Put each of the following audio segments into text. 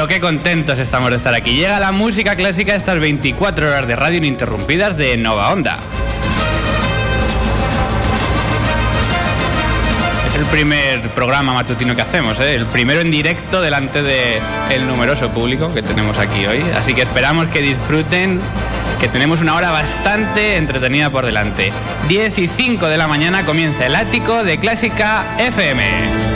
Pero qué contentos estamos de estar aquí. Llega la música clásica estas 24 horas de radio ininterrumpidas de Nova Onda. Es el primer programa matutino que hacemos, ¿eh? el primero en directo delante del el numeroso público que tenemos aquí hoy. Así que esperamos que disfruten que tenemos una hora bastante entretenida por delante. 10 y 5 de la mañana comienza el ático de Clásica FM.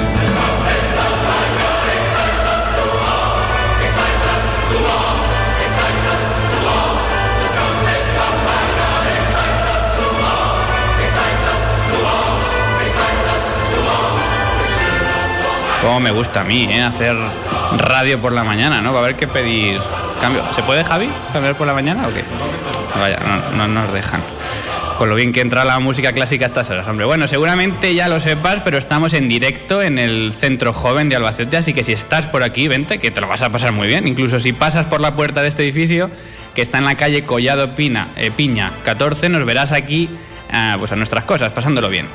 cómo me gusta a mí. ¿eh? Hacer radio por la mañana, ¿no? Va a haber que pedir cambio. ¿Se puede, Javi, cambiar por la mañana o qué? Vaya, no, nos dejan con lo bien que entra la música clásica a estas horas, hombre. Bueno, seguramente ya lo sepas, pero estamos en directo en el Centro Joven de Albacete, así que si estás por aquí, vente, que te lo vas a pasar muy bien. Incluso si pasas por la puerta de este edificio, que está en la calle Collado Pina, eh, Piña 14, nos verás aquí ah, pues a nuestras cosas, pasándolo bien.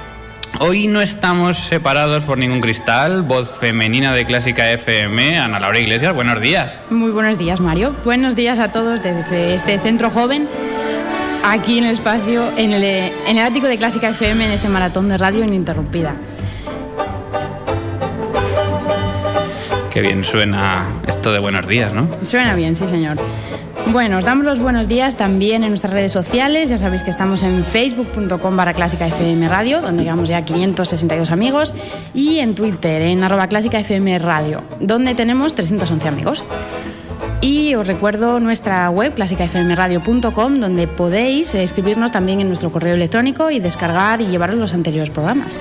Hoy no estamos separados por ningún cristal. Voz femenina de Clásica FM, Ana Laura Iglesias, buenos días. Muy buenos días, Mario. Buenos días a todos desde este centro joven, aquí en el espacio, en el, en el ático de Clásica FM, en este maratón de radio ininterrumpida. Qué bien suena esto de buenos días, ¿no? Suena bien, sí, señor. Bueno, os damos los buenos días también en nuestras redes sociales. Ya sabéis que estamos en facebook.com barra clásica FM Radio, donde llevamos ya 562 amigos, y en Twitter, en arroba clásica FM Radio, donde tenemos 311 amigos. Y os recuerdo nuestra web, clásicafmradio.com, donde podéis escribirnos también en nuestro correo electrónico y descargar y llevaros los anteriores programas.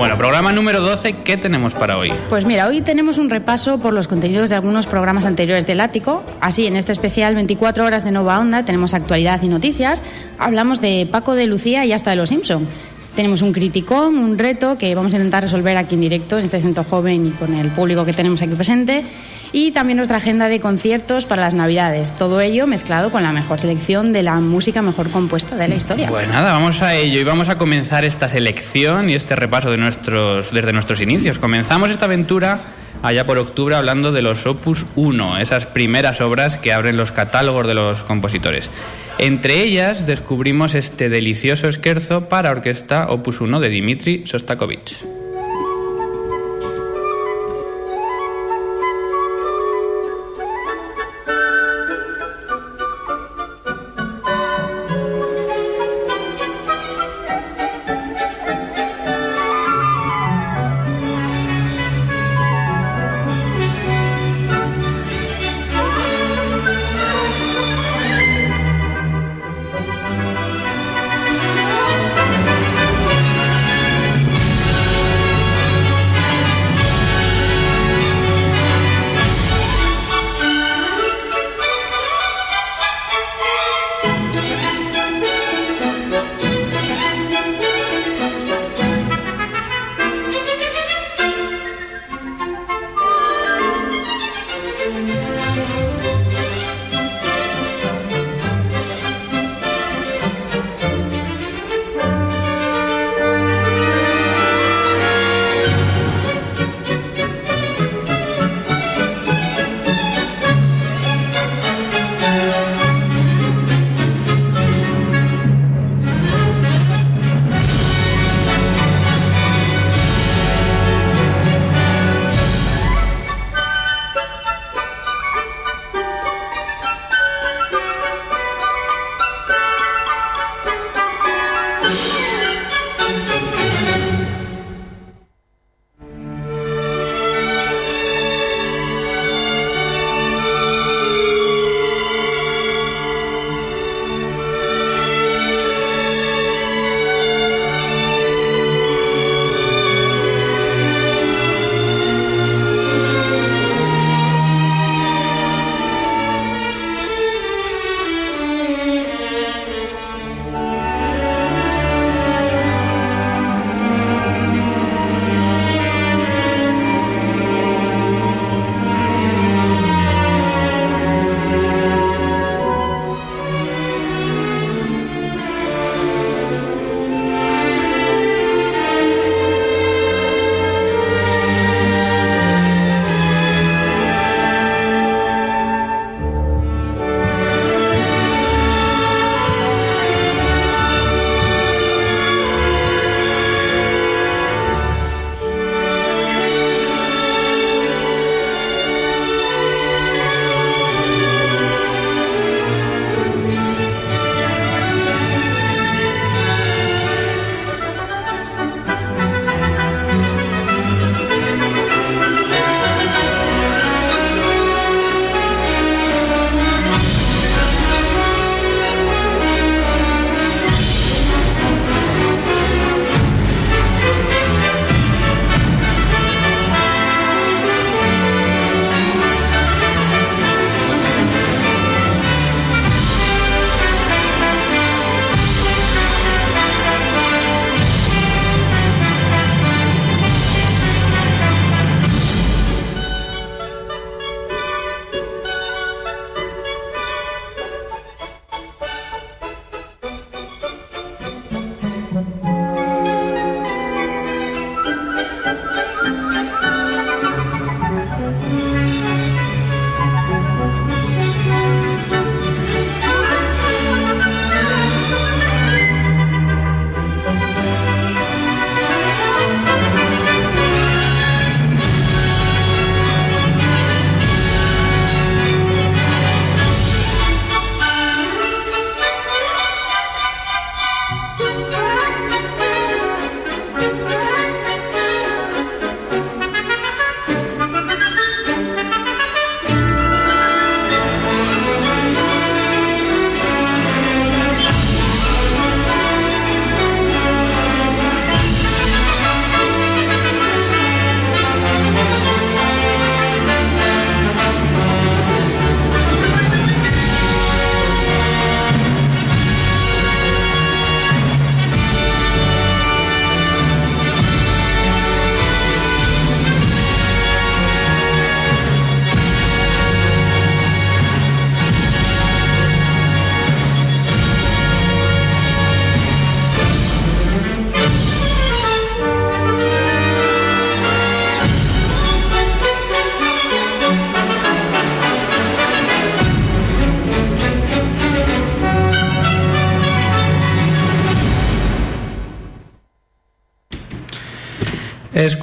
Bueno, programa número 12, ¿qué tenemos para hoy? Pues mira, hoy tenemos un repaso por los contenidos de algunos programas anteriores del Ático. Así, en este especial 24 horas de Nova Onda tenemos actualidad y noticias. Hablamos de Paco de Lucía y hasta de Los Simpson. Tenemos un criticón, un reto que vamos a intentar resolver aquí en directo en este centro joven y con el público que tenemos aquí presente. Y también nuestra agenda de conciertos para las Navidades. Todo ello mezclado con la mejor selección de la música mejor compuesta de la historia. Pues nada, vamos a ello y vamos a comenzar esta selección y este repaso de nuestros, desde nuestros inicios. Comenzamos esta aventura allá por octubre hablando de los Opus 1, esas primeras obras que abren los catálogos de los compositores. Entre ellas descubrimos este delicioso esquerzo para orquesta Opus 1 de Dmitri Sostakovich.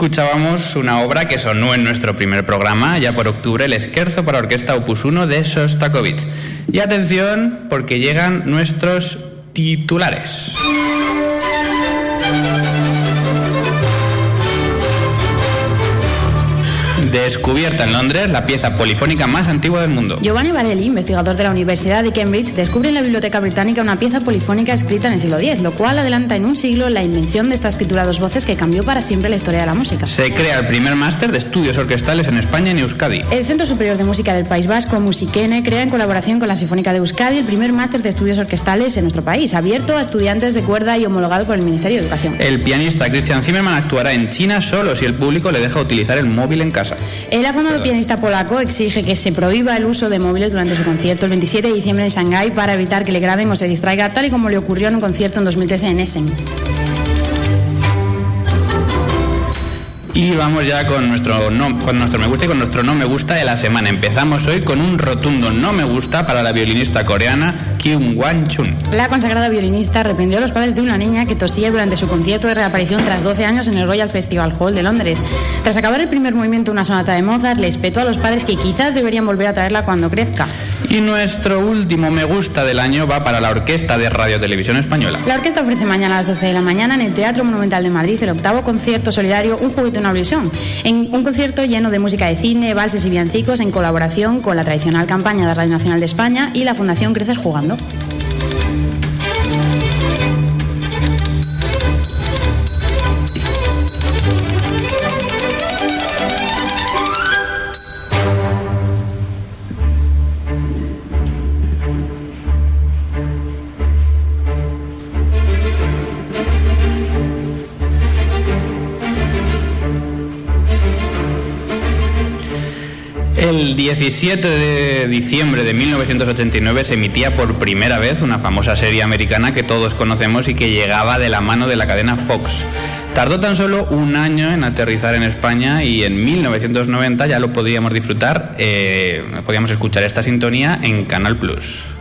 Escuchábamos una obra que sonó en nuestro primer programa, ya por octubre, el Esquerzo para Orquesta Opus 1 de Sostakovich. Y atención, porque llegan nuestros titulares. Descubierta en Londres la pieza polifónica más antigua del mundo. Giovanni Varelli, investigador de la Universidad de Cambridge, descubre en la Biblioteca Británica una pieza polifónica escrita en el siglo X, lo cual adelanta en un siglo la invención de esta escritura a dos voces que cambió para siempre la historia de la música. Se crea el primer máster de estudios orquestales en España en Euskadi. El Centro Superior de Música del País Vasco, Musiquene, crea en colaboración con la Sinfónica de Euskadi el primer máster de estudios orquestales en nuestro país, abierto a estudiantes de cuerda y homologado por el Ministerio de Educación. El pianista Christian Zimmerman actuará en China solo si el público le deja utilizar el móvil en casa. El afamado pianista polaco exige que se prohíba el uso de móviles durante su concierto el 27 de diciembre en Shanghái para evitar que le graben o se distraiga, tal y como le ocurrió en un concierto en 2013 en Essen. Y vamos ya con nuestro, no, con nuestro me gusta y con nuestro no me gusta de la semana. Empezamos hoy con un rotundo no me gusta para la violinista coreana Kyung Wan Chun. La consagrada violinista reprendió a los padres de una niña que tosía durante su concierto de reaparición tras 12 años en el Royal Festival Hall de Londres. Tras acabar el primer movimiento de una sonata de Mozart, le espetó a los padres que quizás deberían volver a traerla cuando crezca. Y nuestro último me gusta del año va para la Orquesta de Radio Televisión Española. La orquesta ofrece mañana a las 12 de la mañana en el Teatro Monumental de Madrid el octavo concierto solidario Un juguete, visión. En un concierto lleno de música de cine, valses y villancicos en colaboración con la tradicional campaña de Radio Nacional de España y la Fundación Crecer Jugando. 17 de diciembre de 1989 se emitía por primera vez una famosa serie americana que todos conocemos y que llegaba de la mano de la cadena Fox. Tardó tan solo un año en aterrizar en España y en 1990 ya lo podíamos disfrutar, eh, podíamos escuchar esta sintonía en Canal Plus.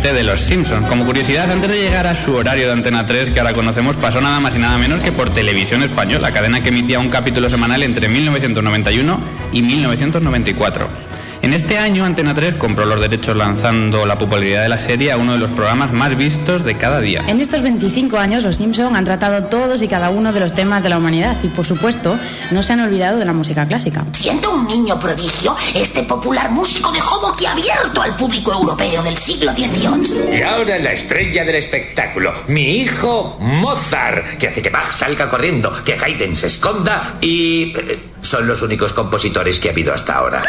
De Los Simpsons. Como curiosidad, antes de llegar a su horario de Antena 3, que ahora conocemos, pasó nada más y nada menos que por Televisión Española, cadena que emitía un capítulo semanal entre 1991 y 1994. En este año, Antena 3 compró los derechos lanzando la popularidad de la serie a uno de los programas más vistos de cada día. En estos 25 años, los Simpson han tratado todos y cada uno de los temas de la humanidad y, por supuesto, no se han olvidado de la música clásica. Siendo un niño prodigio, este popular músico dejó boquiabierto al público europeo del siglo XVIII. Y ahora la estrella del espectáculo, mi hijo Mozart, que hace que Bach salga corriendo, que Haydn se esconda y... eh, son los únicos compositores que ha habido hasta ahora.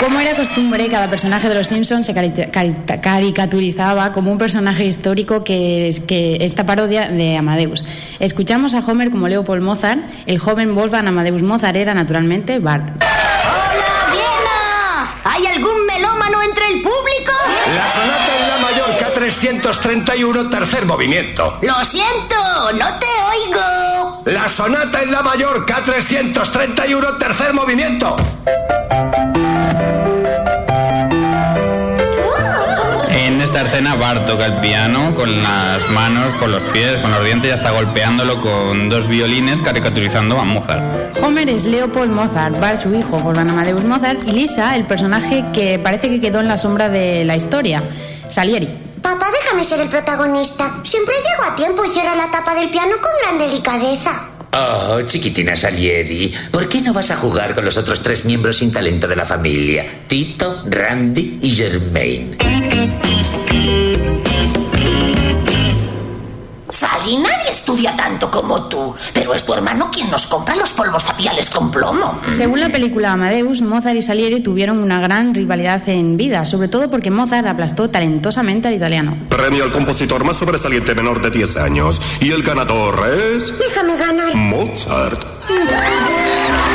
Como era costumbre, cada personaje de los Simpsons se cari- cari- caricaturizaba como un personaje histórico que es que esta parodia de Amadeus. Escuchamos a Homer como Leopold Mozart. El joven Wolfgang Amadeus Mozart era naturalmente Bart. ¡Hola, Viena! ¿Hay algún melómano entre el público? La sonata en la mayor K331, tercer movimiento. Lo siento, no te oigo. La sonata en la mayor K331, tercer movimiento. Esta escena, Bart toca el piano con las manos, con los pies, con los dientes y hasta golpeándolo con dos violines, caricaturizando a Mozart. Homer es Leopold Mozart, Bart su hijo, Wolfgang Amadeus Mozart, y Lisa, el personaje que parece que quedó en la sombra de la historia, Salieri. Papá, déjame ser el protagonista. Siempre llego a tiempo y cierro la tapa del piano con gran delicadeza. Oh, chiquitina Salieri, ¿por qué no vas a jugar con los otros tres miembros sin talento de la familia? Tito, Randy y Germain. Sally, nadie estudia tanto como tú, pero es tu hermano quien nos compra los polvos faciales con plomo. Según la película Amadeus, Mozart y Salieri tuvieron una gran rivalidad en vida, sobre todo porque Mozart aplastó talentosamente al italiano. Premio al compositor más sobresaliente menor de 10 años. Y el ganador es. Déjame ganar. Mozart.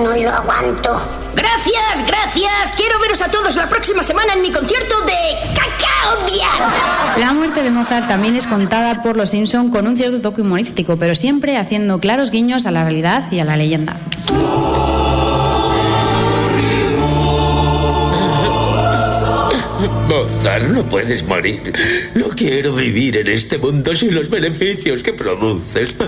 no lo aguanto. Gracias, gracias. Quiero veros a todos la próxima semana en mi concierto de cacao. odiar. La muerte de Mozart también es contada por los Simpson con un cierto toque humorístico, pero siempre haciendo claros guiños a la realidad y a la leyenda. Mozart, no puedes morir. No quiero vivir en este mundo sin los beneficios que produces.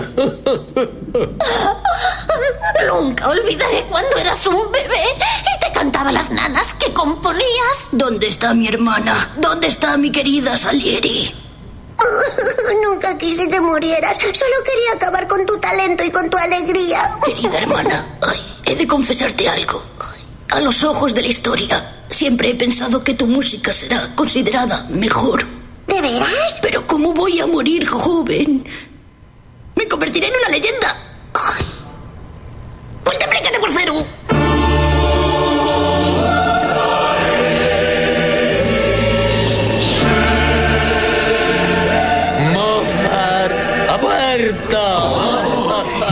Nunca olvidaré cuando eras un bebé y te cantaba las nanas que componías. ¿Dónde está mi hermana? ¿Dónde está mi querida Salieri? Nunca quise que murieras. Solo quería acabar con tu talento y con tu alegría. Querida hermana, ay, he de confesarte algo. Ay, a los ojos de la historia, siempre he pensado que tu música será considerada mejor. ¿De veras? Pero ¿cómo voy a morir joven? Me convertiré en una leyenda. Ay. multiplicada por zero.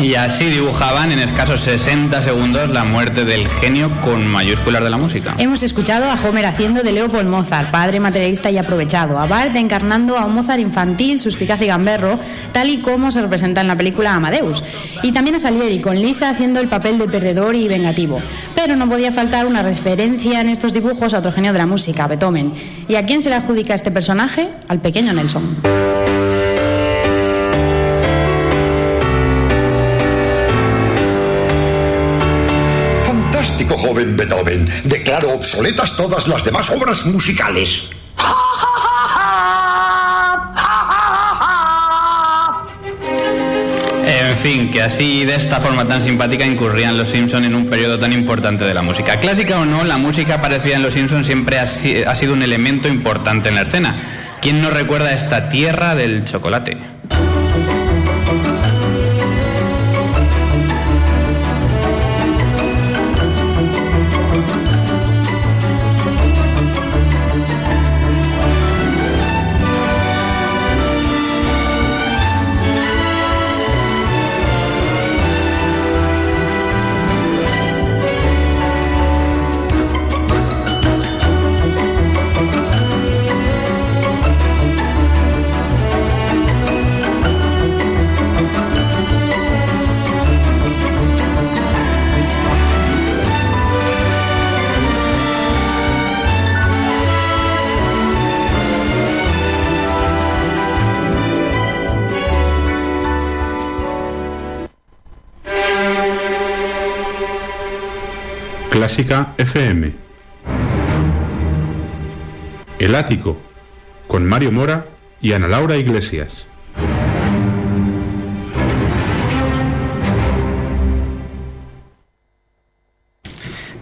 Y así dibujaban en escasos 60 segundos la muerte del genio con mayúsculas de la música. Hemos escuchado a Homer haciendo de Leopold Mozart, padre materialista y aprovechado, a Bart encarnando a un Mozart infantil, suspicaz y gamberro, tal y como se representa en la película Amadeus. Y también a Salieri, con Lisa haciendo el papel de perdedor y vengativo. Pero no podía faltar una referencia en estos dibujos a otro genio de la música, Beethoven. ¿Y a quién se le adjudica este personaje? Al pequeño Nelson. Joven Beethoven. Declaro obsoletas todas las demás obras musicales. En fin, que así de esta forma tan simpática incurrían los Simpson en un periodo tan importante de la música. Clásica o no, la música aparecida en los Simpson siempre ha, ha sido un elemento importante en la escena. ¿Quién no recuerda esta tierra del chocolate? Clásica FM. El Ático, con Mario Mora y Ana Laura Iglesias.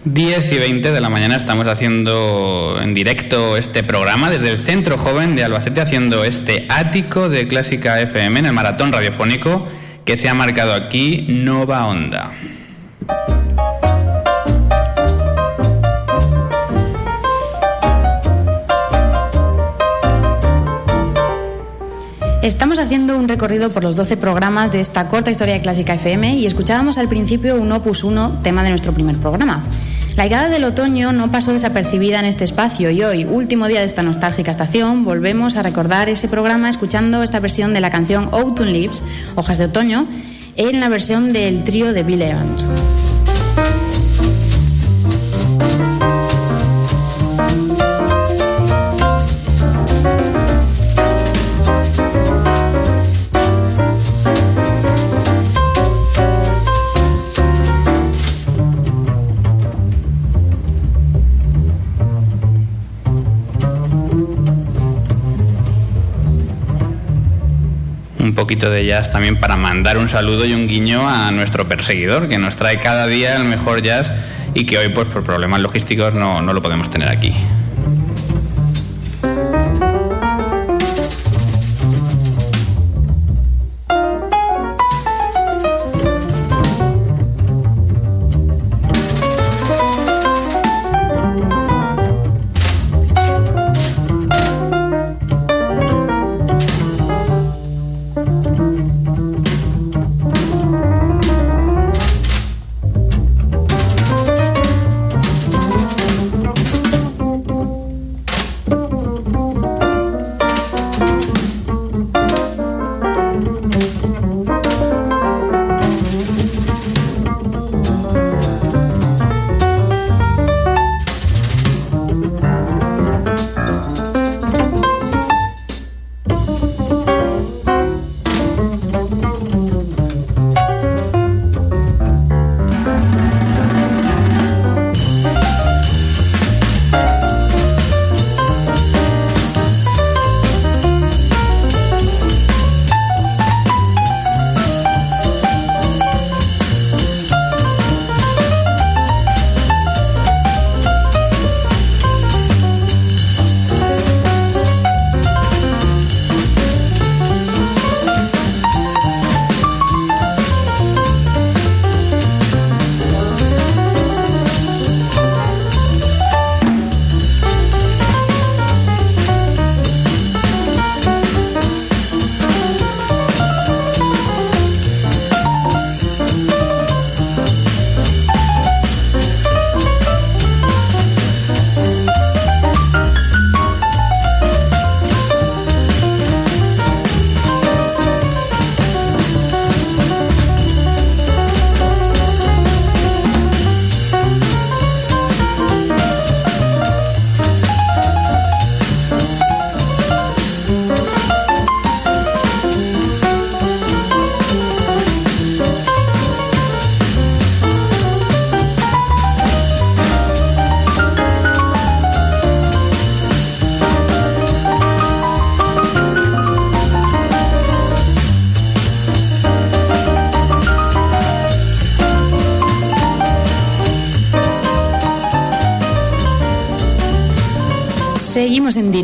Diez y 20 de la mañana estamos haciendo en directo este programa desde el Centro Joven de Albacete, haciendo este ático de Clásica FM en el maratón radiofónico que se ha marcado aquí Nova Onda. Estamos haciendo un recorrido por los 12 programas de esta corta historia de Clásica FM y escuchábamos al principio un Opus 1, tema de nuestro primer programa. La llegada del otoño no pasó desapercibida en este espacio y hoy, último día de esta nostálgica estación, volvemos a recordar ese programa escuchando esta versión de la canción Autumn Leaves, Hojas de Otoño, en la versión del trío de Bill Evans. Poquito de jazz también para mandar un saludo y un guiño a nuestro perseguidor, que nos trae cada día el mejor jazz y que hoy, pues por problemas logísticos, no, no lo podemos tener aquí.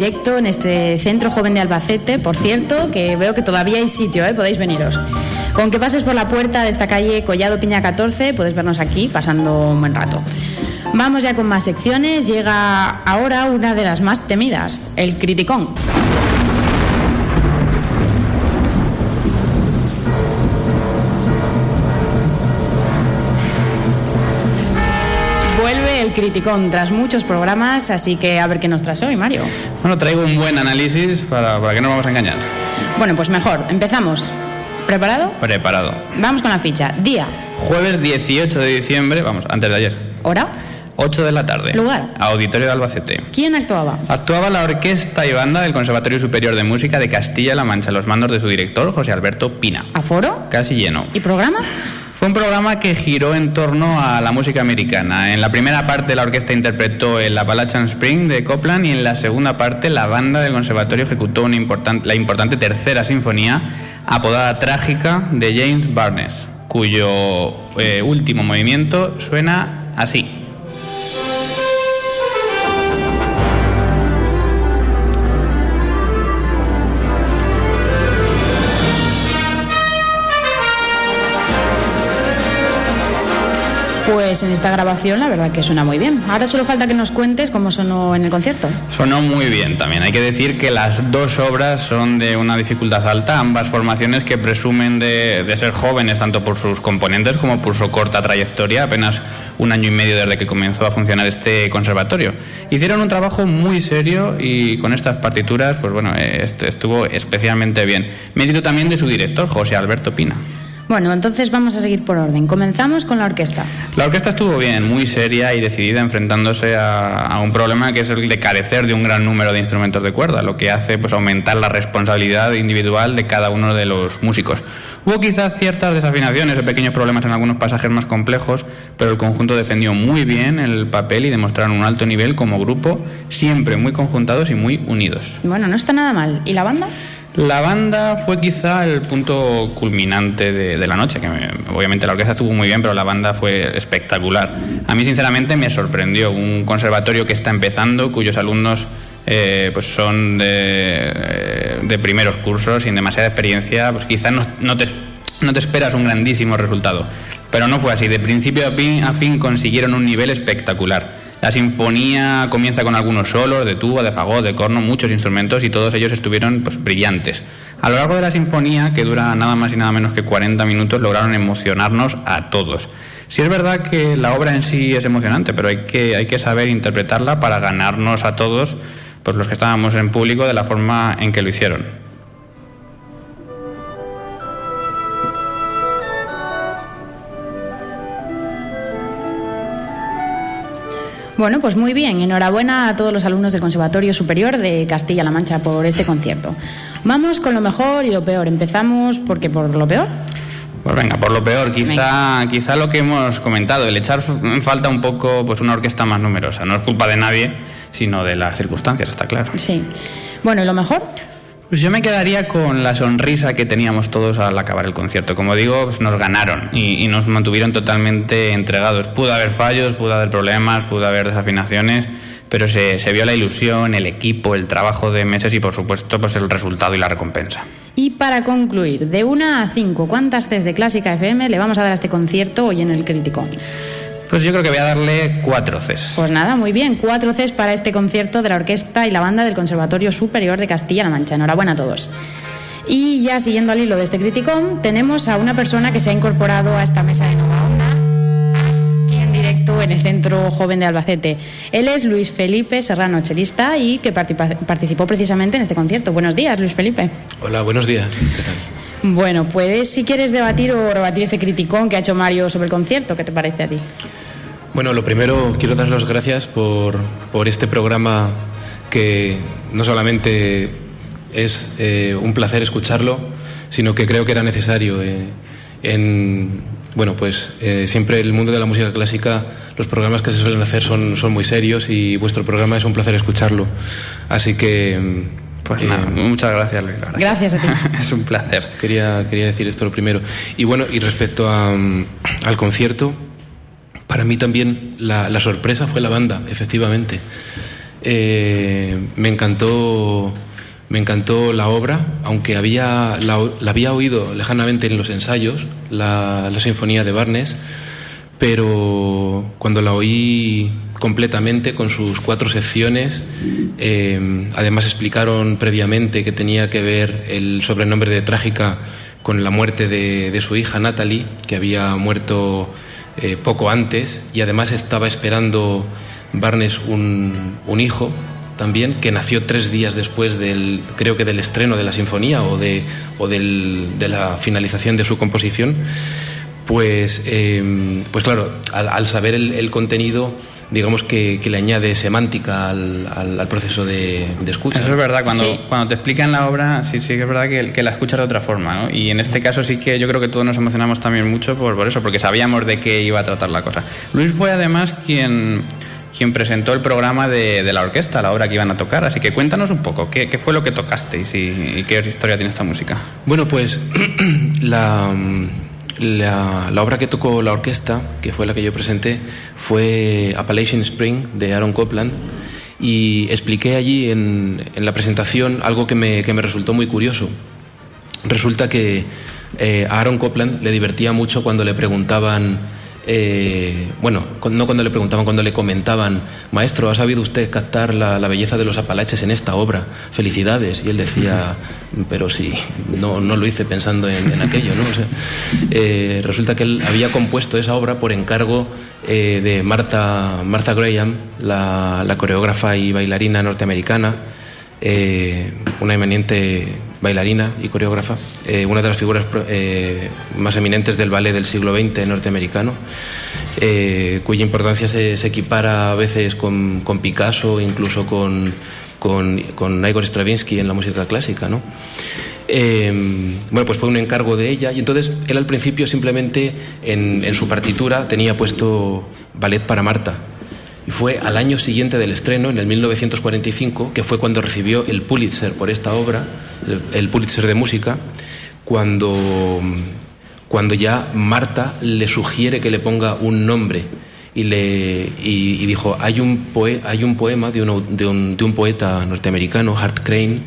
En este Centro Joven de Albacete, por cierto, que veo que todavía hay sitio, ¿eh? podéis veniros. Con que pases por la puerta de esta calle Collado Piña 14, puedes vernos aquí pasando un buen rato. Vamos ya con más secciones. Llega ahora una de las más temidas, el criticón. Criticón tras muchos programas, así que a ver qué nos traes hoy, Mario. Bueno, traigo un buen análisis para, para que no nos vamos a engañar. Bueno, pues mejor, empezamos. ¿Preparado? Preparado. Vamos con la ficha. Día, Jueves 18 de diciembre, vamos, antes de ayer, hora, 8 de la tarde. Lugar. Auditorio de Albacete. quién actuaba. Actuaba la orquesta y banda del Conservatorio Superior de Música de Castilla-La Mancha, a los mandos de su director, José Alberto Pina. ¿Aforo? Casi lleno. ¿Y programa? Fue un programa que giró en torno a la música americana. En la primera parte la orquesta interpretó el Appalachian Spring de Copland y en la segunda parte la banda del conservatorio ejecutó la importante tercera sinfonía apodada Trágica de James Barnes, cuyo eh, último movimiento suena así. Pues en esta grabación la verdad que suena muy bien. Ahora solo falta que nos cuentes cómo sonó en el concierto. Sonó muy bien también. Hay que decir que las dos obras son de una dificultad alta, ambas formaciones que presumen de, ser jóvenes tanto por sus componentes como por su corta trayectoria, apenas un año y medio desde que comenzó a funcionar este conservatorio. Hicieron un trabajo muy serio y con estas partituras, pues bueno, eh, estuvo especialmente bien. Mérito también de su director, José Alberto Pina. Bueno, entonces vamos a seguir por orden. Comenzamos con la orquesta. La orquesta estuvo bien, muy seria y decidida enfrentándose a, a un problema que es el de carecer de un gran número de instrumentos de cuerda, lo que hace pues aumentar la responsabilidad individual de cada uno de los músicos. Hubo quizás ciertas desafinaciones o pequeños problemas en algunos pasajes más complejos, pero el conjunto defendió muy bien el papel y demostraron un alto nivel como grupo, siempre muy conjuntados y muy unidos. Bueno, no está nada mal. ¿Y la banda? La banda fue quizá el punto culminante de, la noche, que me- obviamente la orquesta estuvo muy bien, pero la banda fue espectacular. A mí sinceramente me sorprendió un conservatorio que está empezando, cuyos alumnos eh, pues son de, de primeros cursos, sin demasiada experiencia, pues quizás no, te, no te esperas un grandísimo resultado. Pero no fue así, de principio a fin consiguieron un nivel espectacular. La sinfonía comienza con algunos solos de tuba, de fagot, de corno, muchos instrumentos y todos ellos estuvieron pues, brillantes. A lo largo de la sinfonía, que dura nada más y nada menos que 40 minutos, lograron emocionarnos a todos. Sí es verdad que la obra en sí es emocionante, pero hay que, hay que saber interpretarla para ganarnos a todos, pues los que estábamos en público, de la forma en que lo hicieron. Bueno, pues muy bien. Enhorabuena a todos los alumnos del Conservatorio Superior de Castilla-La Mancha por este concierto. Vamos con lo mejor y lo peor. Empezamos porque por lo peor. Pues venga, por lo peor, quizá, quizá lo que hemos comentado, el echar en falta un poco pues una orquesta más numerosa. No es culpa de nadie, sino de las circunstancias, está claro. Sí. Bueno, ¿y lo mejor? Pues yo me quedaría con la sonrisa que teníamos todos al acabar el concierto. Como digo, pues nos ganaron y, nos mantuvieron totalmente entregados. Pudo haber fallos, pudo haber problemas, pudo haber desafinaciones, pero se, vio la ilusión, el equipo, el trabajo de meses y por supuesto pues el resultado y la recompensa. Y para concluir, de 1 a 5, ¿cuántas Cs de Clásica FM le vamos a dar a este concierto hoy en el Crítico? Pues yo creo que voy a darle cuatro Cs. Pues nada, muy bien, cuatro Cs para este concierto de la orquesta y la banda del Conservatorio Superior de Castilla-La Mancha. Enhorabuena a todos. Y ya siguiendo al hilo de este criticón, tenemos a una persona que se ha incorporado a esta mesa de Nova Onda, aquí en directo en el Centro Joven de Albacete. Él es Luis Felipe Serrano, chelista, y que partipa- participó precisamente en este concierto. Buenos días, Luis Felipe. Hola, buenos días. ¿Qué tal? Bueno, puedes, si quieres, debatir o rebatir este criticón que ha hecho Mario sobre el concierto. ¿Qué te parece a ti? Bueno, lo primero quiero dar las gracias por, por este programa que no solamente es eh, un placer escucharlo, sino que creo que era necesario. eh, en, bueno, pues eh, siempre el mundo de la música clásica, los programas que se suelen hacer son, son muy serios y vuestro programa es un placer escucharlo. Así que... mm, Pues nada, muchas gracias, Luis. Gracias a ti. es un placer. Quería, quería decir esto lo primero. Y bueno, y respecto a, mm, al concierto, para mí también la, sorpresa fue la banda, efectivamente. Eh, me encantó me encantó la obra, aunque había, la, había oído lejanamente en los ensayos, la, la, sinfonía de Barnes, pero cuando la oí completamente con sus cuatro secciones, eh, además explicaron previamente que tenía que ver el sobrenombre de Trágica con la muerte de su hija Natalie, que había muerto eh, poco antes, y además estaba esperando Barnes un, un hijo, también, que nació tres días después del, creo que del estreno de la sinfonía o de, o del, de la finalización de su composición, pues, eh, pues claro, al, saber el, contenido, digamos que, que, le añade semántica al, al, al proceso de, de, escucha. Eso es verdad, cuando, sí. cuando te explican la obra, sí, sí que es verdad que, que, la escuchas de otra forma, ¿no? Y en este caso sí que yo creo que todos nos emocionamos también mucho por, por eso, porque sabíamos de qué iba a tratar la cosa. Luis fue además quien quien presentó el programa de, de, la orquesta, la obra que iban a tocar. Así que cuéntanos un poco, ¿qué, qué fue lo que tocasteis y, y, qué historia tiene esta música? Bueno, pues la, la, obra que tocó la orquesta, que fue la que yo presenté, fue Appalachian Spring de Aaron Copland. Y expliqué allí en, en la presentación algo que me, que me, resultó muy curioso. Resulta que eh, a Aaron Copland le divertía mucho cuando le preguntaban eh, bueno, no cuando le preguntaban, cuando le comentaban, maestro, ¿ha sabido usted captar la, belleza de los Apalaches en esta obra? Felicidades. Y él decía, pero sí, no, no lo hice pensando en, aquello. ¿no? Eh, resulta que él había compuesto esa obra por encargo eh, de Martha, Graham, la, la coreógrafa y bailarina norteamericana, una eminente bailarina y coreógrafa, eh, una de las figuras eh, más eminentes del ballet del siglo XX norteamericano, eh, cuya importancia se, equipara a veces con, Picasso, incluso con, con, Igor Stravinsky en la música clásica. ¿no? bueno, pues fue un encargo de ella y entonces él al principio simplemente en, en su partitura tenía puesto ballet para Marta, y fue al año siguiente del estreno, en el 1945, que fue cuando recibió el Pulitzer por esta obra, el, Pulitzer de música, cuando, cuando ya Marta le sugiere que le ponga un nombre y, le, y dijo, hay un, poe, hay un poema de, uno, de, un, de un poeta norteamericano, Hart Crane,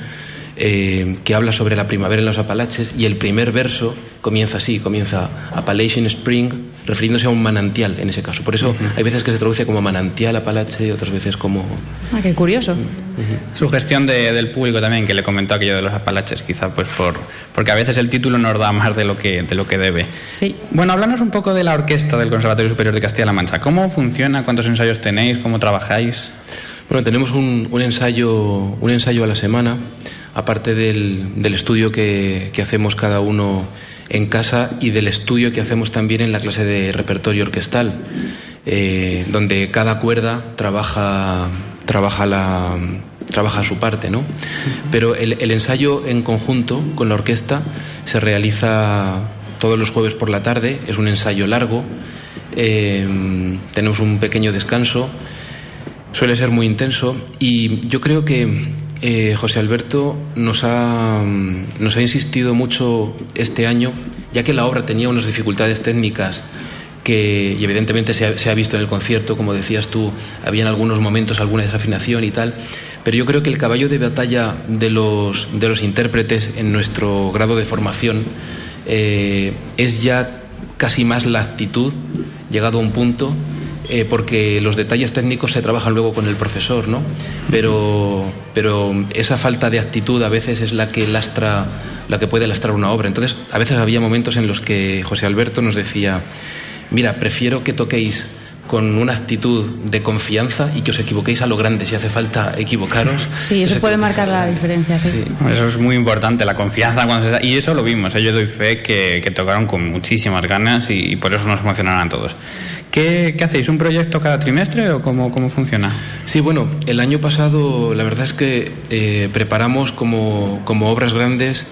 eh, que habla sobre la primavera en los Apalaches y el primer verso comienza así, comienza Appalachian Spring, refiriéndose a un manantial en ese caso. Por eso hay veces que se traduce como manantial Apalache y otras veces como... Ah, qué curioso. Uh -huh. Su gestión de, del público también, que le comentó aquello de los Apalaches, quizá pues por... Porque a veces el título nos da más de lo que, de lo que debe. Sí. Bueno, háblanos un poco de la orquesta del Conservatorio Superior de Castilla-La Mancha. ¿Cómo funciona? ¿Cuántos ensayos tenéis? ¿Cómo trabajáis? Bueno, tenemos un, un ensayo, un ensayo a la semana aparte del, del estudio que, que, hacemos cada uno en casa y del estudio que hacemos también en la clase de repertorio orquestal, eh, donde cada cuerda trabaja, trabaja, la, trabaja su parte. ¿no? Pero el, el ensayo en conjunto con la orquesta se realiza todos los jueves por la tarde, es un ensayo largo, eh, tenemos un pequeño descanso, suele ser muy intenso y yo creo que eh, José Alberto nos ha, nos ha insistido mucho este año, ya que la obra tenía unas dificultades técnicas que y evidentemente se ha, se ha, visto en el concierto, como decías tú, había en algunos momentos alguna desafinación y tal, pero yo creo que el caballo de batalla de los, de los intérpretes en nuestro grado de formación eh, es ya casi más la actitud, llegado a un punto, eh, porque los detalles técnicos se trabajan luego con el profesor, ¿no? Pero, pero esa falta de actitud a veces es la que lastra, la que puede lastrar una obra. Entonces, a veces había momentos en los que José Alberto nos decía, mira, prefiero que toquéis con una actitud de confianza y que os equivoquéis a lo grande, si hace falta equivocaros. Sí, eso puede marcar la diferencia, sí. sí. Eso es muy importante, la confianza cuando se da, y eso lo vimos, ¿eh? yo doy fe que, que tocaron con muchísimas ganas y, y, por eso nos emocionaron a todos. ¿Qué, ¿Qué, hacéis? ¿Un proyecto cada trimestre o cómo, cómo funciona? Sí, bueno, el año pasado la verdad es que eh, preparamos como, como, obras grandes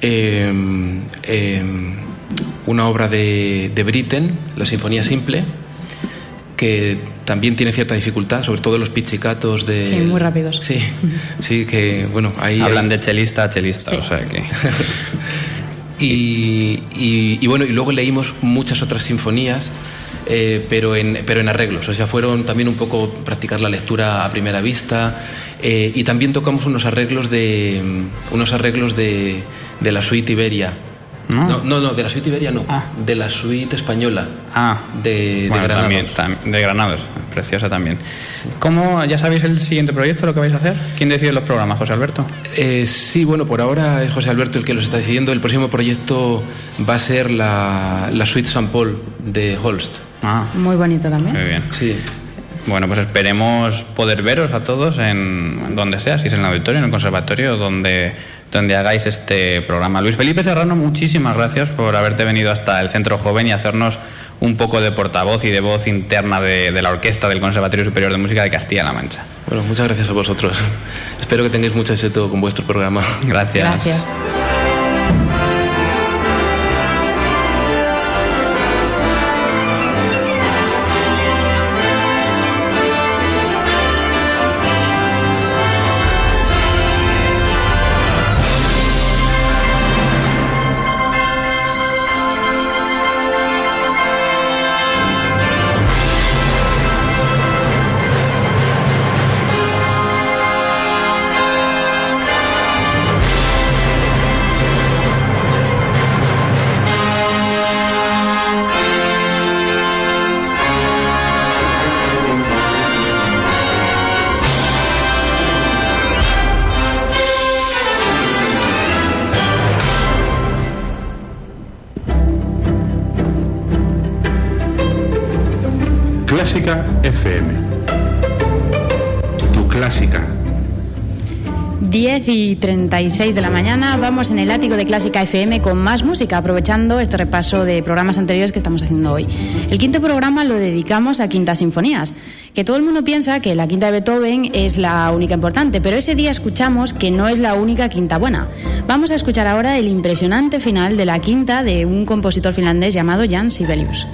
eh, eh, una obra de, de Britten, la Sinfonía Simple, que también tiene cierta dificultad, sobre todo los pizzicatos de... Sí, muy rápidos. Sí, sí que, bueno, ahí... Hablan hay... de chelista a chelista, sí. o sea que... y, y, y, bueno, y luego leímos muchas otras sinfonías eh, pero, en, pero en arreglos. O sea, fueron también un poco practicar la lectura a primera vista eh, y también tocamos unos arreglos de, unos arreglos de, de la suite Iberia. ¿No? No, no, de la suite Iberia no, de la suite española. Ah, de, de bueno, Granados. también, tam- de Granados, preciosa también. ¿Cómo, ya sabéis el siguiente proyecto, lo que vais a hacer? ¿Quién decide los programas, José Alberto? Eh, sí, bueno, por ahora es José Alberto el que los está decidiendo. El próximo proyecto va a ser la, la suite San Paul de Holst. Ah, Muy bonito también. muy bien. Sí. Bueno, pues esperemos poder veros a todos en donde sea, si es en el auditorio, en el conservatorio, donde, donde hagáis este programa. Luis Felipe Serrano, muchísimas gracias por haberte venido hasta el Centro Joven y hacernos un poco de portavoz y de voz interna de, de la orquesta del Conservatorio Superior de Música de Castilla-La Mancha. Bueno, muchas gracias a vosotros. Espero que tengáis mucho éxito con vuestro programa. Gracias. Gracias. 36 de la mañana vamos en el ático de Clásica FM con más música, aprovechando este repaso de programas anteriores que estamos haciendo hoy. El quinto programa lo dedicamos a quintas sinfonías, que todo el mundo piensa que la quinta de Beethoven es la única importante, pero ese día escuchamos que no es la única quinta buena. Vamos a escuchar ahora el impresionante final de la quinta de un compositor finlandés llamado Jan Sibelius.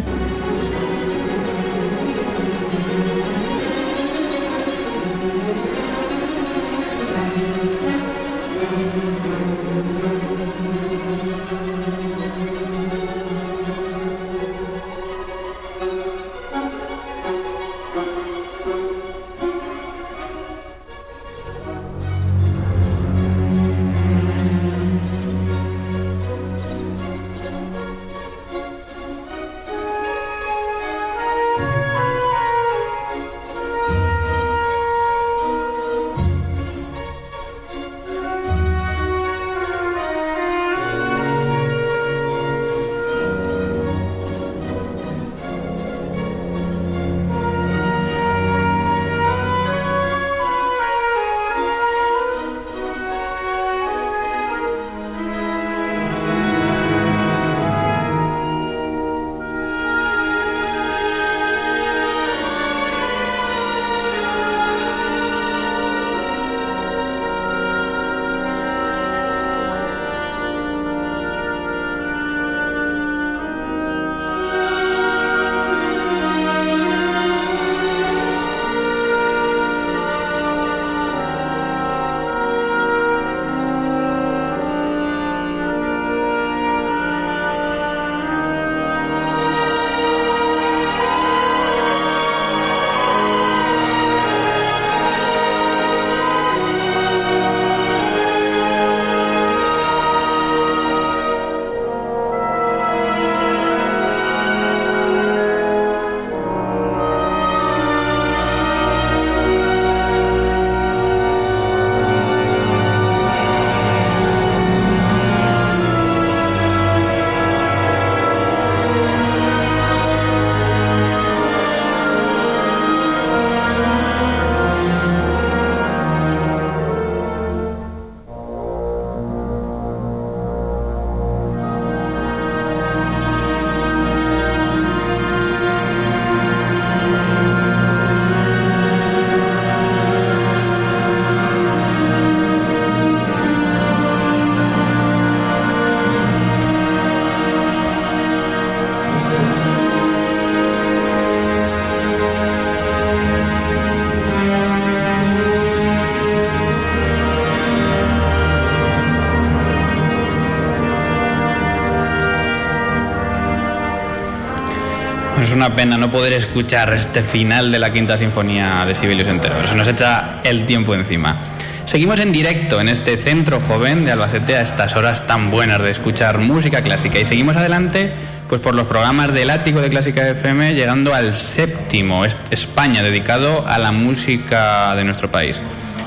Una pena no poder escuchar este final de la quinta sinfonía de Sibelius entero. Se nos echa el tiempo encima. Seguimos en directo en este centro joven de Albacete a estas horas tan buenas de escuchar música clásica y seguimos adelante pues por los programas del ático de Clásica FM llegando al séptimo es- España dedicado a la música de nuestro país.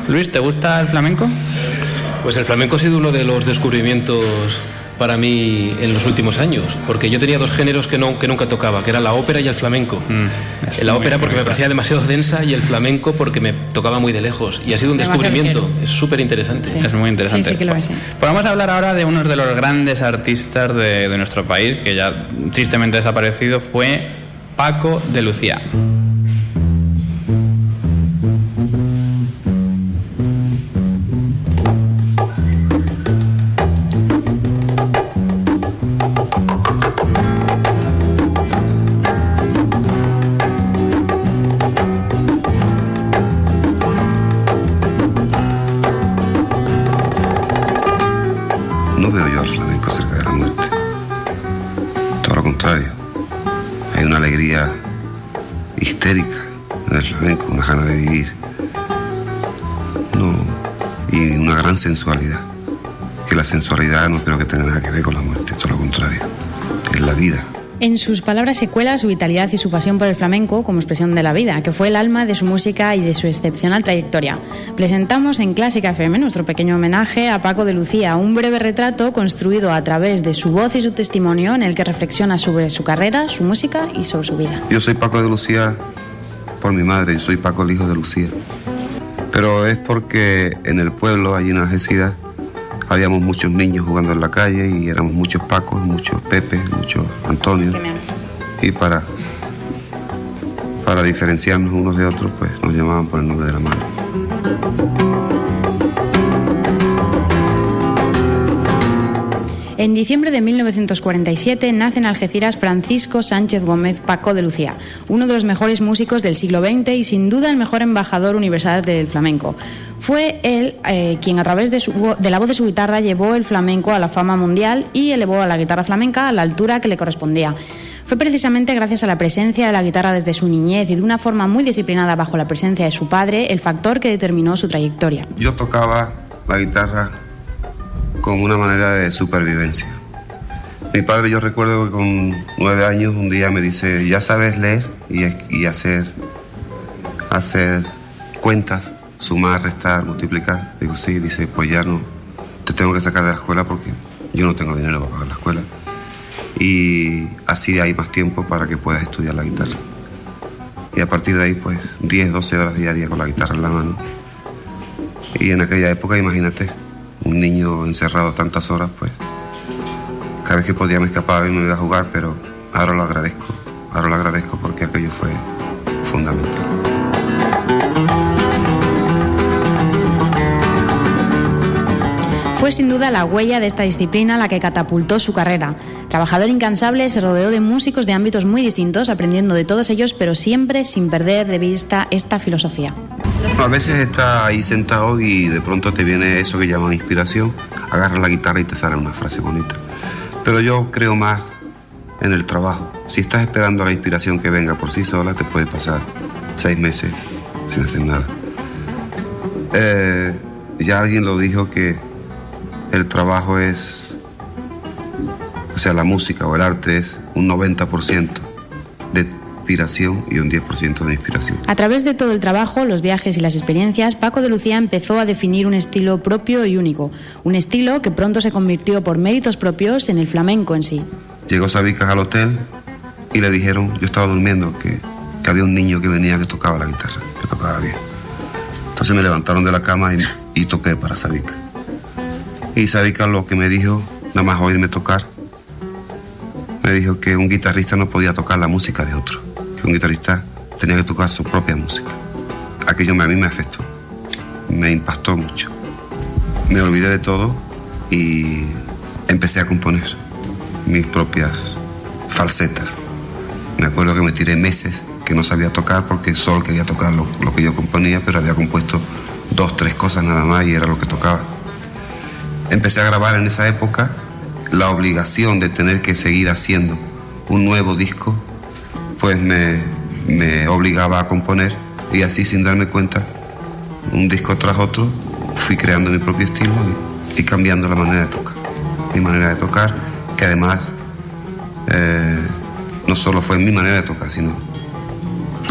Luis, ¿te gusta el flamenco? Pues el flamenco ha sido uno de los descubrimientos para mí en los últimos años, porque yo tenía dos géneros que, no, que nunca tocaba, que era la ópera y el flamenco. es la muy- ópera porque me parecía demasiado densa y el flamenco porque me tocaba muy de lejos. Y ha sido un Demasiado descubrimiento, es súper interesante. Es muy interesante. Sí, sí que lo es. Pues vamos a hablar ahora de uno de los grandes artistas de, de nuestro país, que ya tristemente desaparecido, fue Paco de Lucía. En sus palabras se cuela su vitalidad y su pasión por el flamenco como expresión de la vida, que fue el alma de su música y de su excepcional trayectoria. Presentamos en Clásica FM nuestro pequeño homenaje a Paco de Lucía, un breve retrato construido a través de su voz y su testimonio en el que reflexiona sobre su carrera, su música y sobre su vida. Yo soy Paco de Lucía por mi madre, yo soy Paco el hijo de Lucía. Pero es porque en el pueblo, allí en Algeciras, habíamos muchos niños jugando en la calle y éramos muchos Pacos, muchos Pepe, muchos Antonio. Y para, para diferenciarnos unos de otros, pues nos llamaban por el nombre de la madre. En diciembre de 1947 nace en Algeciras Francisco Sánchez Gómez Paco de Lucía, uno de los mejores músicos del siglo XX y sin duda el mejor embajador universal del flamenco. Fue él eh, quien a través de, la voz de su guitarra llevó el flamenco a la fama mundial y elevó a la guitarra flamenca a la altura que le correspondía. Fue precisamente gracias a la presencia de la guitarra desde su niñez y de una forma muy disciplinada bajo la presencia de su padre el factor que determinó su trayectoria. Yo tocaba la guitarra como una manera de supervivencia. Mi padre, yo recuerdo que con nueve años un día me dice, ¿ya sabes leer y, y hacer, hacer cuentas, sumar, restar, multiplicar? Digo, sí, dice, pues ya no, te tengo que sacar de la escuela porque yo no tengo dinero para pagar la escuela. Y así hay más tiempo para que puedas estudiar la guitarra. Y a partir de ahí, pues 10, 12 horas diarias con la guitarra en la mano. Y en aquella época, imagínate, un niño encerrado tantas horas, pues cada vez que podía me escapaba y me iba a jugar, pero ahora lo agradezco, ahora lo agradezco porque aquello fue fundamental. Fue sin duda la huella de esta disciplina la que catapultó su carrera. Trabajador incansable, se rodeó de músicos de ámbitos muy distintos, aprendiendo de todos ellos, pero siempre sin perder de vista esta filosofía. A veces estás ahí sentado y de pronto te viene eso que llaman inspiración, agarras la guitarra y te sale una frase bonita. Pero yo creo más en el trabajo. Si estás esperando la inspiración que venga por sí sola, te puede pasar seis meses sin hacer nada. Eh, ya alguien lo dijo que el trabajo es, o sea, la música o el arte es un 90% de inspiración y un 10% de inspiración. A través de todo el trabajo, los viajes y las experiencias, Paco de Lucía empezó a definir un estilo propio y único. Un estilo que pronto se convirtió por méritos propios en el flamenco en sí. Llegó Sabicas al hotel y le dijeron, yo estaba durmiendo, que, que había un niño que venía que tocaba la guitarra, que tocaba bien. Entonces me levantaron de la cama y, y toqué para Sabicas. Y Sabicas lo que me dijo, nada más oírme tocar, me dijo que un guitarrista no podía tocar la música de otro, que un guitarrista tenía que tocar su propia música. Aquello a mí me afectó, me impactó mucho. Me olvidé de todo y empecé a componer mis propias falsetas. Me acuerdo que me tiré meses que no sabía tocar porque solo quería tocar lo, lo que yo componía, pero había compuesto dos, tres cosas nada más y era lo que tocaba. Empecé a grabar en esa época la obligación de tener que seguir haciendo un nuevo disco, pues me, me obligaba a componer y así sin darme cuenta, un disco tras otro, fui creando mi propio estilo y, cambiando la manera de tocar. Mi manera de tocar, que además eh, no solo fue mi manera de tocar, sino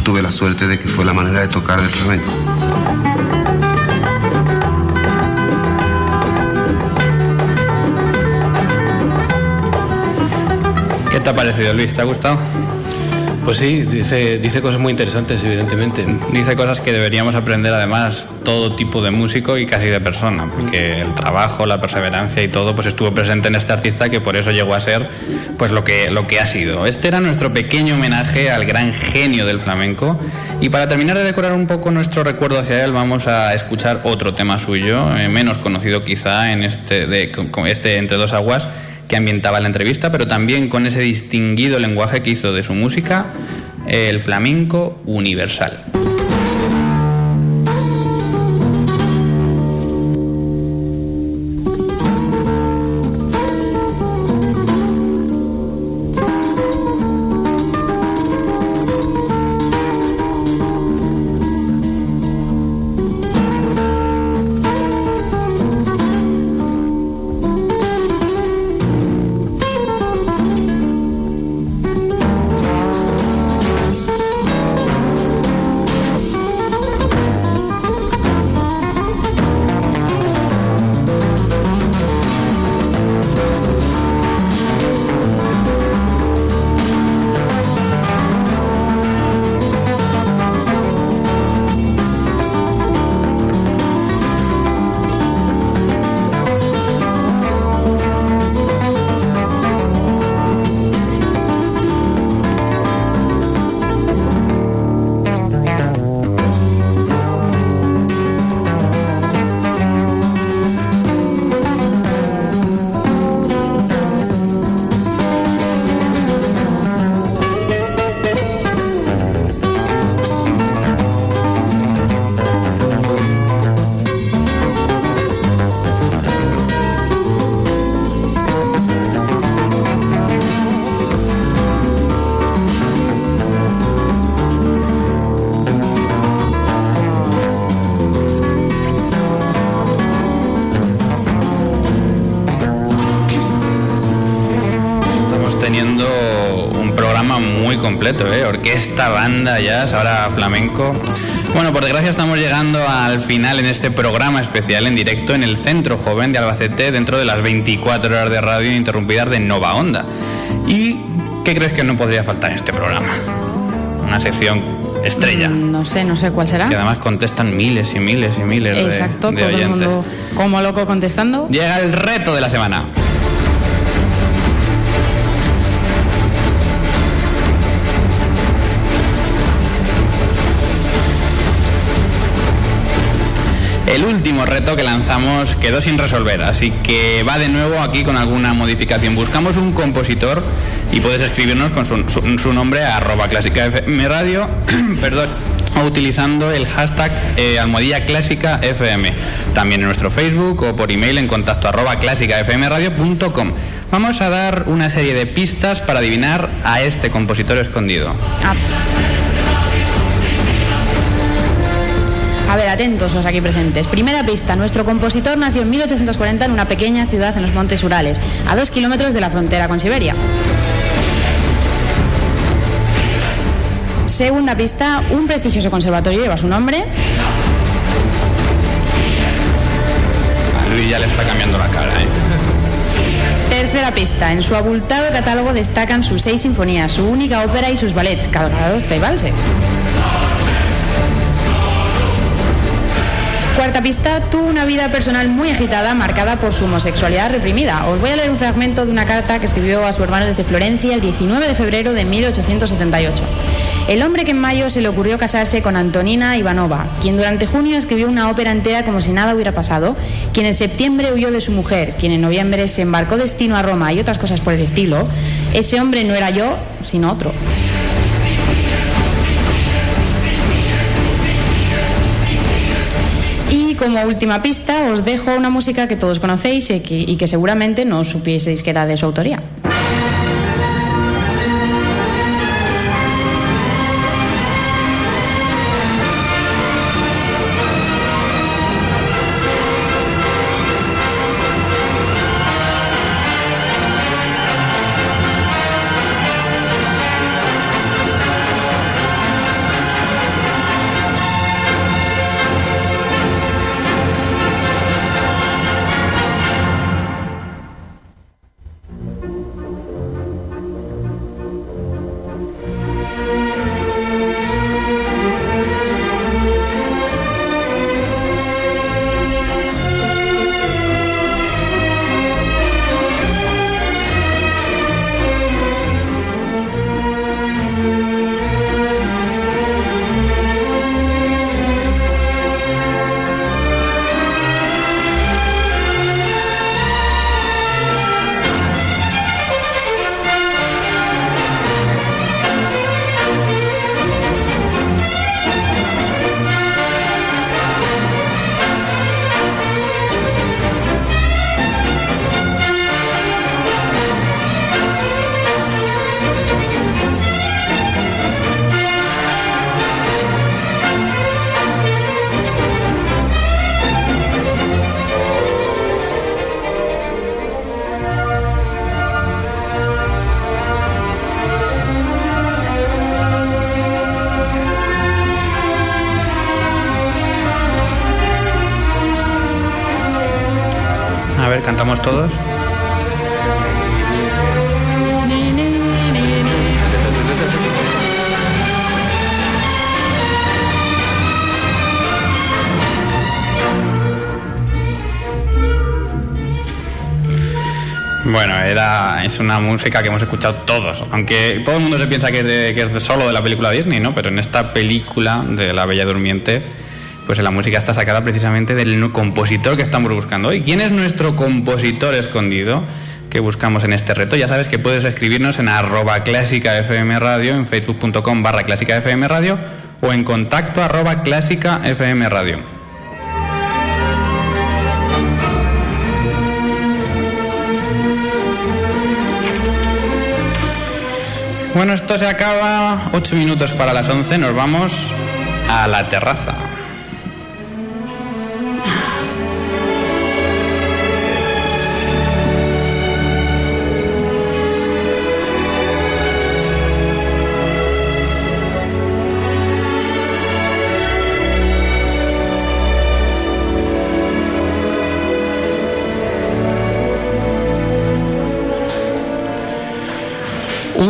tuve la suerte de que fue la manera de tocar del flamenco. ¿Qué te ha parecido, Luis? ¿Te ha gustado? Pues sí, dice, dice cosas muy interesantes, evidentemente. Dice cosas que deberíamos aprender además todo tipo de músico y casi de persona, porque el trabajo, la perseverancia y todo pues estuvo presente en este artista que por eso llegó a ser pues lo que, lo que ha sido. Este era nuestro pequeño homenaje al gran genio del flamenco y para terminar de decorar un poco nuestro recuerdo hacia él vamos a escuchar otro tema suyo, eh, menos conocido quizá en este, de, este Entre dos aguas que ambientaba la entrevista, pero también con ese distinguido lenguaje que hizo de su música el flamenco universal. Banda, jazz, ahora flamenco. Bueno, por desgracia estamos llegando al final en este programa especial en directo en el Centro Joven de Albacete dentro de las 24 horas de radio interrumpidas de Nova Onda. ¿Y qué crees que no podría faltar en este programa? Una sección estrella. Mm, No sé, no sé cuál será. Que además contestan miles y miles y miles de- Exacto, de, todo el oyentes. mundo como loco contestando. Llega el reto de la semana. El último reto que lanzamos quedó sin resolver, así que va de nuevo aquí con alguna modificación. Buscamos un compositor y puedes escribirnos con su, nombre a arroba clásica FM radio, perdón, o utilizando el hashtag eh, clásica FM. También en nuestro Facebook o por email en contacto arroba clásicafmradio.com. Vamos a dar una serie de pistas para adivinar a este compositor escondido. Ah. A ver, atentos los aquí presentes. Primera pista, nuestro compositor nació en 1840 en una pequeña ciudad en los Montes Urales, a dos kilómetros de la frontera con Siberia. Segunda pista, un prestigioso conservatorio lleva su nombre. A Luis ya le está cambiando la cara, ¿eh? Tercera pista, en su abultado catálogo destacan sus seis sinfonías, su única ópera y sus ballets, cargados de valses. Cuarta pista, tuvo una vida personal muy agitada, marcada por su homosexualidad reprimida. Os voy a leer un fragmento de una carta que escribió a su hermano desde Florencia el 19 de febrero de 1878. El hombre que en mayo se le ocurrió casarse con Antonina Ivanova, quien durante junio escribió una ópera entera como si nada hubiera pasado, quien en septiembre huyó de su mujer, quien en noviembre se embarcó destino a Roma y otras cosas por el estilo, ese hombre no era yo, sino otro. Como última pista os dejo una música que todos conocéis y que, y que seguramente no supieseis que era de su autoría. Es una música que hemos escuchado todos, aunque todo el mundo se piensa que es, solo de la película Disney, ¿no? Pero en esta película de La Bella Durmiente, pues la música está sacada precisamente del compositor que estamos buscando hoy. ¿Quién es nuestro compositor escondido que buscamos en este reto? Ya sabes que puedes escribirnos en arroba clásica en facebook.com barra clásica radio o en contacto arroba clásica FM radio. Bueno, esto se acaba. Ocho minutos para las 11. Nos vamos a la terraza.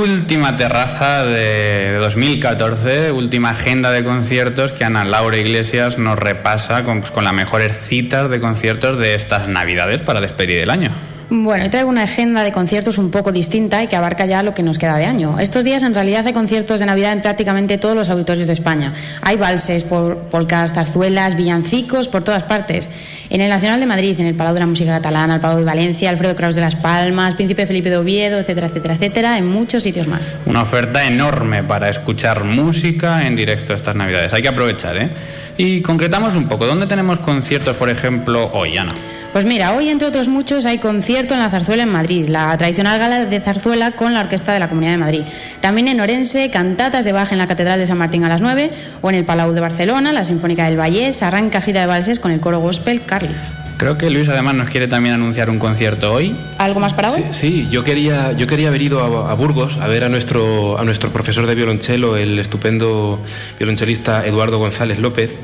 Última terraza de 2014, última agenda de conciertos que Ana Laura Iglesias nos repasa con, pues, con las mejores citas de conciertos de estas navidades para despedir el año. Bueno, y traigo una agenda de conciertos un poco distinta y que abarca ya lo que nos queda de año. Estos días en realidad hay conciertos de Navidad en prácticamente todos los auditorios de España. Hay valses, pol- polcas, zarzuelas, villancicos por todas partes. En el Nacional de Madrid, en el Palau de la Música Catalana, el Palau de Valencia, Alfredo Kraus de Las Palmas, Príncipe Felipe de Oviedo, etcétera, etcétera, etcétera, en muchos sitios más. Una oferta enorme para escuchar música en directo estas navidades. Hay que aprovechar, ¿eh? Y concretamos un poco. ¿Dónde tenemos conciertos, por ejemplo, hoy, Ana? Pues mira, hoy entre otros muchos hay concierto en la Zarzuela en Madrid, la tradicional gala de zarzuela con la Orquesta de la Comunidad de Madrid. También en Orense, cantatas de Bach en la Catedral de San Martín a las 9, o en el Palau de Barcelona, la Sinfónica del Vallés, arranca gira de valses con el coro gospel Carlif. Creo que Luis además nos quiere también anunciar un concierto hoy. ¿Algo más para hoy? Sí, sí, yo quería, yo quería haber ido a, a Burgos a ver a nuestro, a nuestro profesor de violonchelo, el estupendo violonchelista Eduardo González López,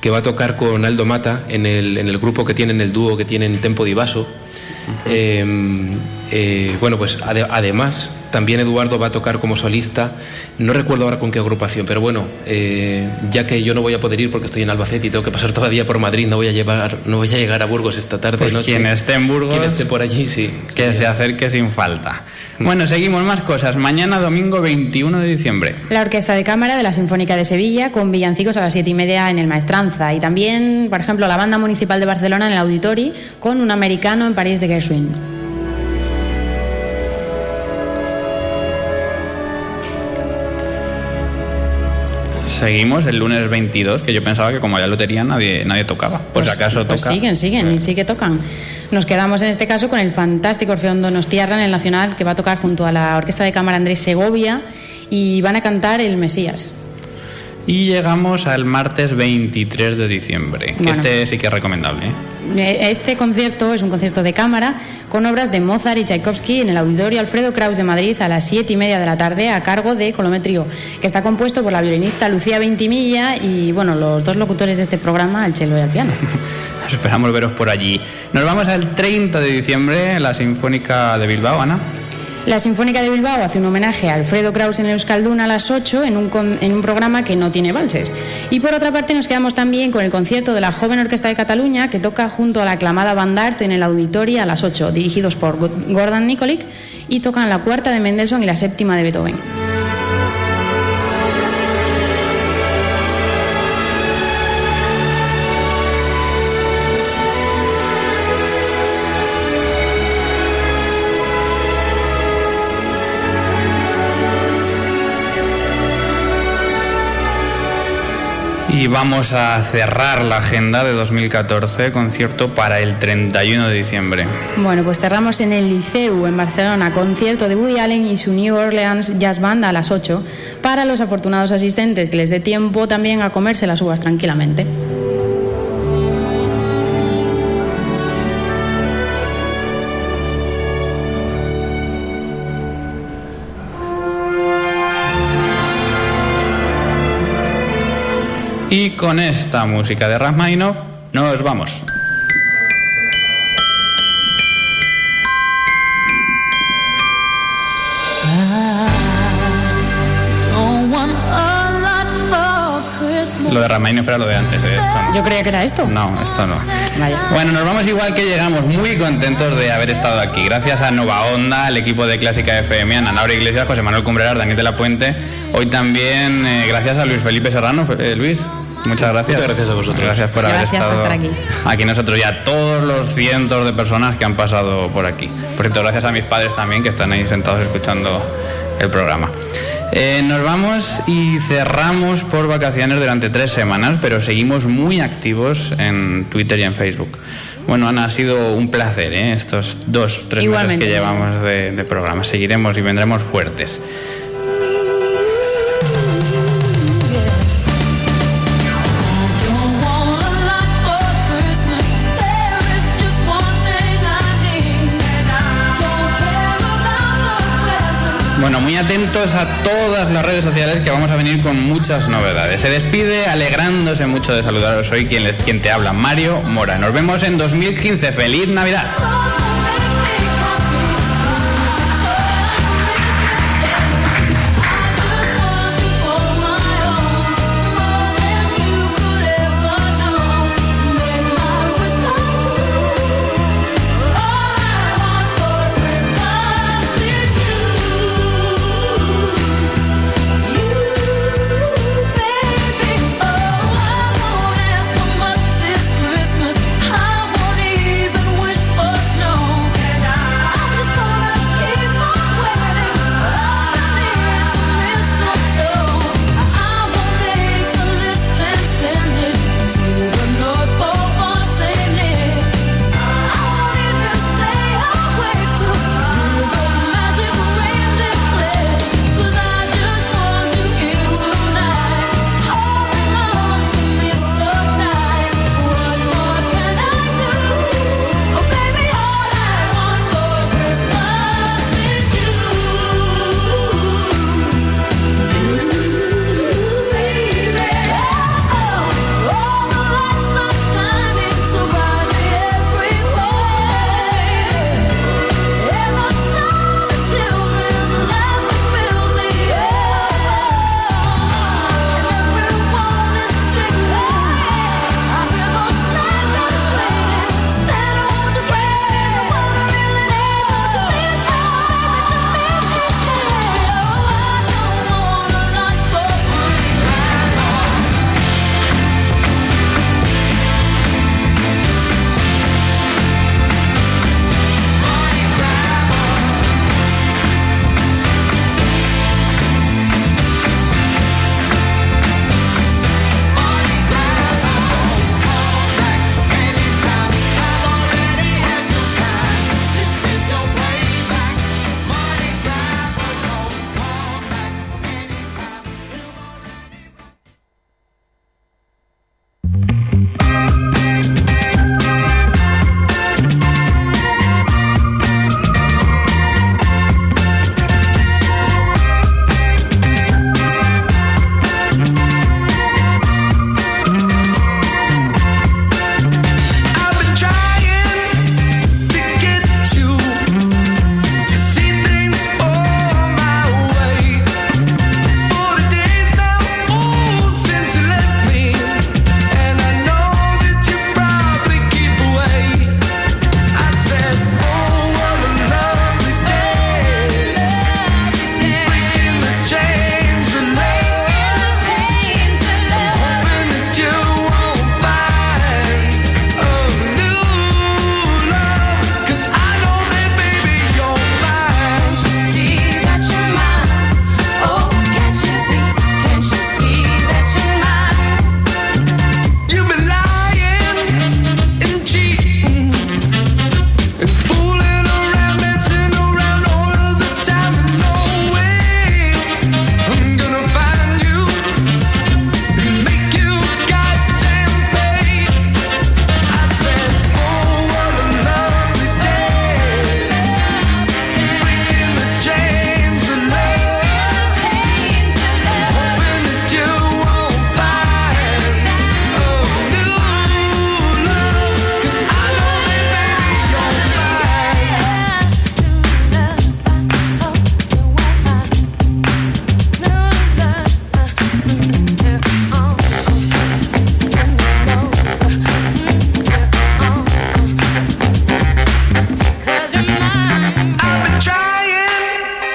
que va a tocar con Aldo Mata en el, en el grupo que tienen, el dúo que tienen Tempo di Basso. Eh, eh, bueno, pues ade- además también Eduardo va a tocar como solista. No recuerdo ahora con qué agrupación, pero bueno, eh, ya que yo no voy a poder ir porque estoy en Albacete y tengo que pasar todavía por Madrid, no voy a llevar, no voy a llegar a Burgos esta tarde. Pues noche. quien esté en Burgos, quien esté por allí, sí. que se acerque sin falta. Bueno, seguimos más cosas. Mañana domingo 21 de diciembre. La Orquesta de Cámara de la Sinfónica de Sevilla con villancicos a las siete y media en el Maestranza. Y también, por ejemplo, la Banda Municipal de Barcelona en el Auditori con un americano en París de Gershwin. Seguimos el lunes 22, que yo pensaba que como había lotería nadie, nadie tocaba. Por si acaso pues toca. siguen, siguen y sí que tocan. Nos quedamos en este caso con el fantástico Orfeón Donostiarra en el Nacional que va a tocar junto a la Orquesta de Cámara Andrés Segovia y van a cantar El Mesías. Y llegamos al martes 23 de diciembre, que Bueno. este sí que es recomendable. ¿eh? Eh, Este concierto es un concierto de cámara con obras de Mozart y Tchaikovsky en el Auditorio Alfredo Kraus de Madrid a las siete y media de la tarde a cargo de Colometrio, que está compuesto por la violinista Lucía Ventimilla y bueno, los dos locutores de este programa, el cello y el piano. Esperamos veros por allí. Nos vamos al 30 de diciembre, la Sinfónica de Bilbao, Ana. La Sinfónica de Bilbao hace un homenaje a Alfredo Kraus en Euskaldun a las 8 en un, programa que no tiene valses. Y por otra parte nos quedamos también con el concierto de la Joven Orquesta de Cataluña que toca junto a la aclamada Bandart en el Auditorio a las 8, dirigidos por Go- Gordon Nikolic y tocan la cuarta de Mendelssohn y la séptima de Beethoven. Y vamos a cerrar la agenda de 2014, concierto para el 31 de diciembre. Bueno, pues cerramos en el Liceu en Barcelona, concierto de Woody Allen y su New Orleans Jazz Band a las 8, para los afortunados asistentes que les dé tiempo también a comerse las uvas tranquilamente. Y con esta música de Rachmaninoff nos vamos. Lo de Rachmaninoff era lo de antes. ¿eh? Yo creía que era esto. No, esto no. Bueno, nos vamos igual que llegamos, muy contentos de haber estado aquí. Gracias a Nova Onda, al equipo de Clásica FM, a Ana Laura Iglesias, José Manuel Cumbreras, Daniel de la Puente. Hoy también eh, gracias a Luis Felipe Serrano. Eh, Luis, muchas gracias. Muchas gracias a vosotros. Gracias por haber por estado estar aquí. aquí nosotros y a todos los cientos de personas que han pasado por aquí. Por cierto, gracias a mis padres también que están ahí sentados escuchando el programa. Eh, nos vamos y cerramos por vacaciones durante tres semanas, pero seguimos muy activos en Twitter y en Facebook. Bueno, Ana, ha sido un placer ¿eh? estos dos, tres Igualmente. meses que llevamos de, de programa. Seguiremos y vendremos fuertes. Atentos a todas las redes sociales que vamos a venir con muchas novedades. Se despide alegrándose mucho de saludaros hoy quien, quien te habla, Mario Mora. Nos vemos en 2015. ¡Feliz Navidad!